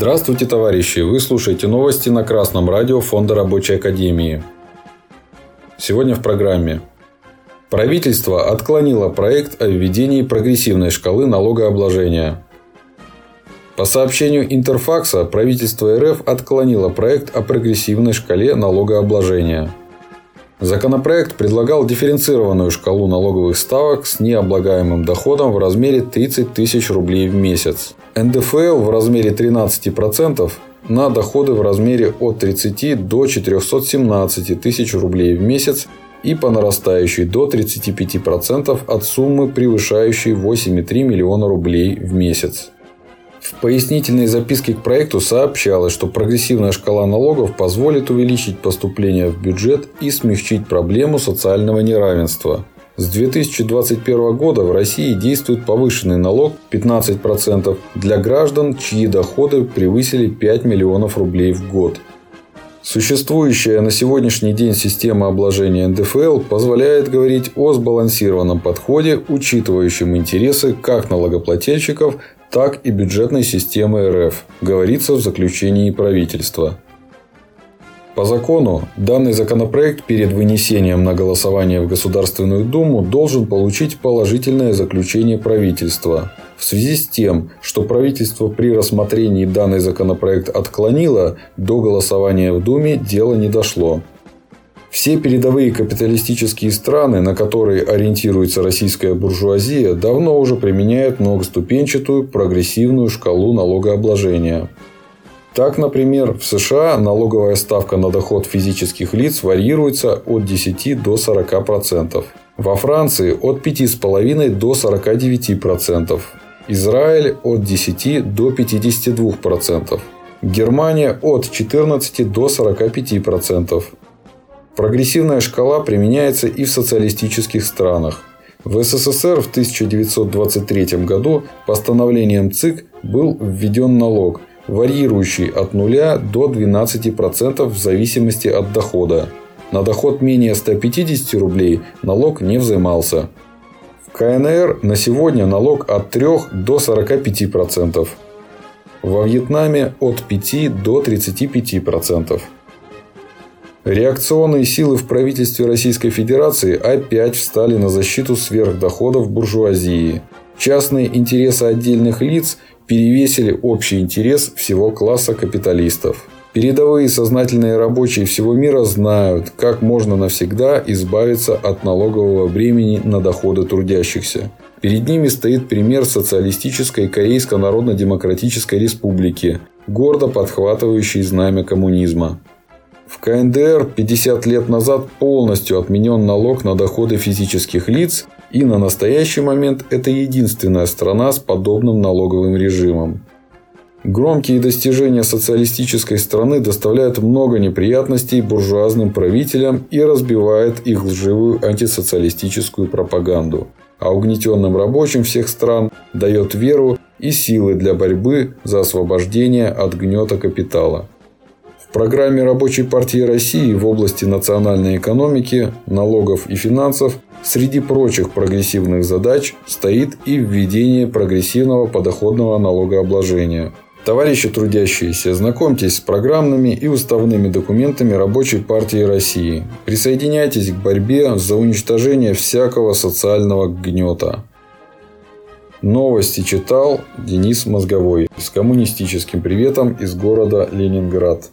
Здравствуйте, товарищи! Вы слушаете новости на Красном радио Фонда Рабочей Академии. Сегодня в программе. Правительство отклонило проект о введении прогрессивной шкалы налогообложения. По сообщению Интерфакса, правительство РФ отклонило проект о прогрессивной шкале налогообложения. Законопроект предлагал дифференцированную шкалу налоговых ставок с необлагаемым доходом в размере 30 тысяч рублей в месяц. НДФЛ в размере 13% на доходы в размере от 30 до 417 тысяч рублей в месяц и по нарастающей до 35% от суммы, превышающей 8,3 миллиона рублей в месяц. В пояснительной записке к проекту сообщалось, что прогрессивная шкала налогов позволит увеличить поступления в бюджет и смягчить проблему социального неравенства. С 2021 года в России действует повышенный налог 15% для граждан, чьи доходы превысили 5 миллионов рублей в год. Существующая на сегодняшний день система обложения НДФЛ позволяет говорить о сбалансированном подходе, учитывающем интересы как налогоплательщиков, так и бюджетной системы РФ, говорится в заключении правительства. По закону, данный законопроект перед вынесением на голосование в Государственную Думу должен получить положительное заключение правительства. В связи с тем, что правительство при рассмотрении данный законопроект отклонило, до голосования в Думе дело не дошло. Все передовые капиталистические страны, на которые ориентируется российская буржуазия, давно уже применяют многоступенчатую прогрессивную шкалу налогообложения. Так, например, в США налоговая ставка на доход физических лиц варьируется от 10 до 40%. Во Франции от 5,5 до 49%. Израиль от 10 до 52%. Германия от 14 до 45%. Прогрессивная шкала применяется и в социалистических странах. В СССР в 1923 году постановлением ЦИК был введен налог, варьирующий от 0 до 12% в зависимости от дохода. На доход менее 150 рублей налог не взимался. В КНР на сегодня налог от 3 до 45%. Во Вьетнаме от 5 до 35%. Реакционные силы в правительстве Российской Федерации опять встали на защиту сверхдоходов буржуазии. Частные интересы отдельных лиц перевесили общий интерес всего класса капиталистов. Передовые сознательные рабочие всего мира знают, как можно навсегда избавиться от налогового бремени на доходы трудящихся. Перед ними стоит пример социалистической Корейской Народно-Демократической Республики, гордо подхватывающий знамя коммунизма. В КНДР 50 лет назад полностью отменен налог на доходы физических лиц, и на настоящий момент это единственная страна с подобным налоговым режимом. Громкие достижения социалистической страны доставляют много неприятностей буржуазным правителям и разбивают их лживую антисоциалистическую пропаганду. А угнетенным рабочим всех стран дает веру и силы для борьбы за освобождение от гнета капитала. В программе Рабочей партии России в области национальной экономики, налогов и финансов среди прочих прогрессивных задач стоит и введение прогрессивного подоходного налогообложения. Товарищи трудящиеся, знакомьтесь с программными и уставными документами Рабочей партии России. Присоединяйтесь к борьбе за уничтожение всякого социального гнета. Новости читал Денис Мозговой с коммунистическим приветом из города Ленинград.